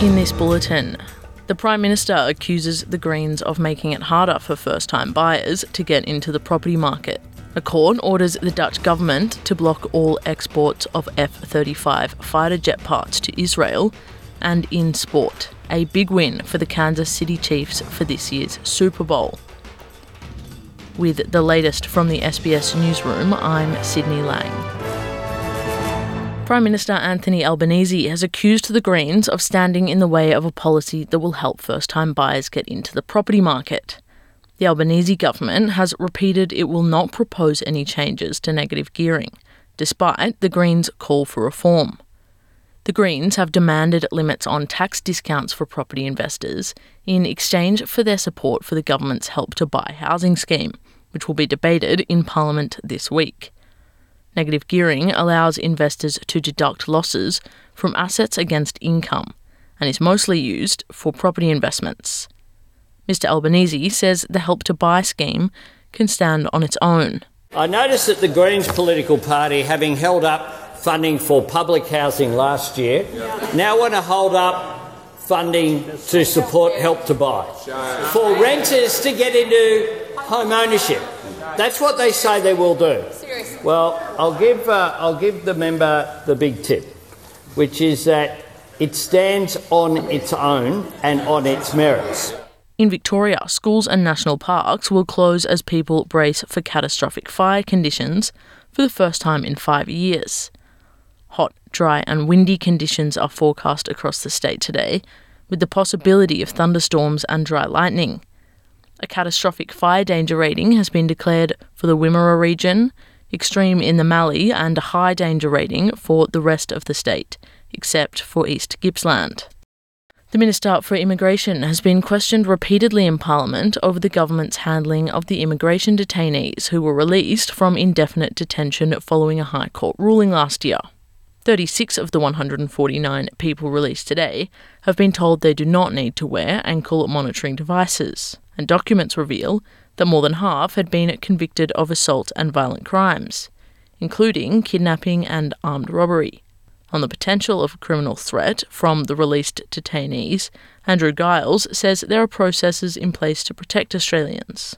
In this bulletin, the Prime Minister accuses the Greens of making it harder for first time buyers to get into the property market. A court orders the Dutch government to block all exports of F 35 fighter jet parts to Israel. And in sport, a big win for the Kansas City Chiefs for this year's Super Bowl. With the latest from the SBS newsroom, I'm Sydney Lang. Prime Minister Anthony Albanese has accused the Greens of standing in the way of a policy that will help first time buyers get into the property market. The Albanese government has repeated it will not propose any changes to negative gearing, despite the Greens' call for reform. The Greens have demanded limits on tax discounts for property investors in exchange for their support for the government's Help to Buy housing scheme, which will be debated in Parliament this week. Negative gearing allows investors to deduct losses from assets against income and is mostly used for property investments. Mr. Albanese says the Help to Buy scheme can stand on its own. I notice that the Greens political party, having held up funding for public housing last year, now want to hold up funding to support Help to Buy for renters to get into home ownership. That's what they say they will do. Well, I'll give, uh, I'll give the member the big tip, which is that it stands on its own and on its merits. In Victoria, schools and national parks will close as people brace for catastrophic fire conditions for the first time in five years. Hot, dry, and windy conditions are forecast across the state today, with the possibility of thunderstorms and dry lightning. A catastrophic fire danger rating has been declared for the Wimmera region, extreme in the Mallee, and a high danger rating for the rest of the state, except for East Gippsland. The Minister for Immigration has been questioned repeatedly in Parliament over the government's handling of the immigration detainees who were released from indefinite detention following a High Court ruling last year. 36 of the 149 people released today have been told they do not need to wear ankle monitoring devices and documents reveal that more than half had been convicted of assault and violent crimes, including kidnapping and armed robbery. On the potential of a criminal threat from the released detainees, Andrew Giles says there are processes in place to protect Australians.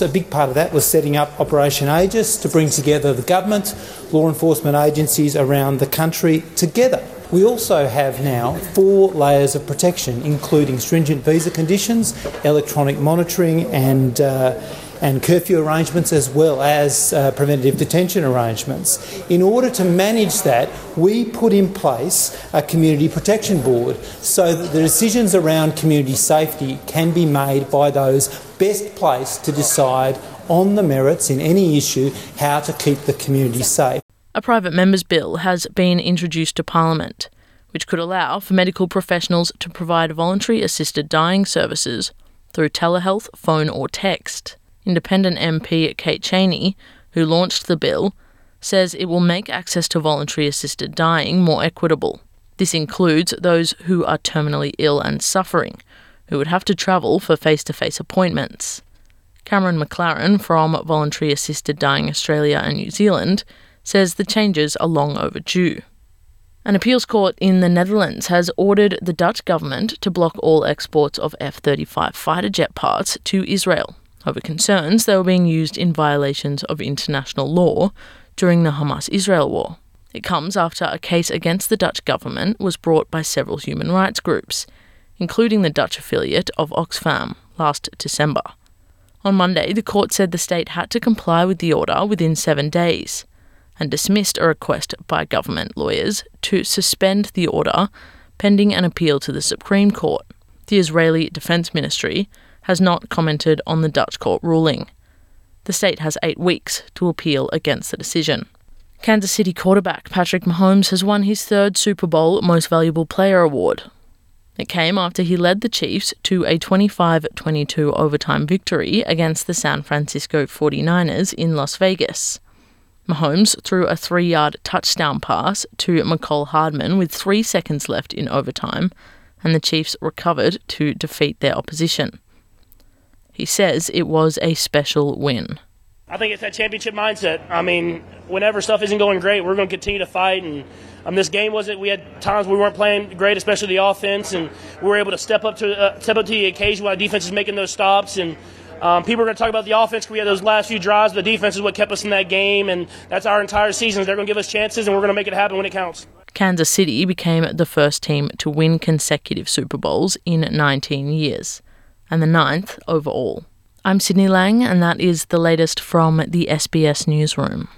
A big part of that was setting up Operation Aegis to bring together the government, law enforcement agencies around the country together we also have now four layers of protection, including stringent visa conditions, electronic monitoring, and uh, and curfew arrangements as well as uh, preventative detention arrangements. In order to manage that, we put in place a community protection board so that the decisions around community safety can be made by those best placed to decide on the merits in any issue how to keep the community safe. A private member's bill has been introduced to Parliament, which could allow for medical professionals to provide voluntary assisted dying services through telehealth, phone, or text. Independent MP Kate Chaney, who launched the bill, says it will make access to voluntary assisted dying more equitable. This includes those who are terminally ill and suffering, who would have to travel for face to face appointments. Cameron McLaren from Voluntary Assisted Dying Australia and New Zealand says the changes are long overdue. An appeals court in the Netherlands has ordered the Dutch government to block all exports of F 35 fighter jet parts to Israel over concerns they were being used in violations of international law during the Hamas Israel war. It comes after a case against the Dutch government was brought by several human rights groups, including the Dutch affiliate of Oxfam, last December. On Monday, the court said the state had to comply with the order within seven days and dismissed a request by government lawyers to suspend the order pending an appeal to the Supreme Court. The Israeli Defense Ministry has not commented on the Dutch court ruling. The state has eight weeks to appeal against the decision. Kansas City quarterback Patrick Mahomes has won his third Super Bowl Most Valuable Player award. It came after he led the Chiefs to a 25 22 overtime victory against the San Francisco 49ers in Las Vegas. Mahomes threw a three yard touchdown pass to Mecole Hardman with three seconds left in overtime, and the Chiefs recovered to defeat their opposition. He says it was a special win. I think it's that championship mindset. I mean, whenever stuff isn't going great, we're going to continue to fight. And um, this game wasn't. We had times we weren't playing great, especially the offense, and we were able to step up to uh, step up to the occasion while defense is making those stops. And um, people are going to talk about the offense. We had those last few drives. The defense is what kept us in that game, and that's our entire season. They're going to give us chances, and we're going to make it happen when it counts. Kansas City became the first team to win consecutive Super Bowls in 19 years, and the ninth overall. I'm Sydney Lang, and that is the latest from the SBS Newsroom.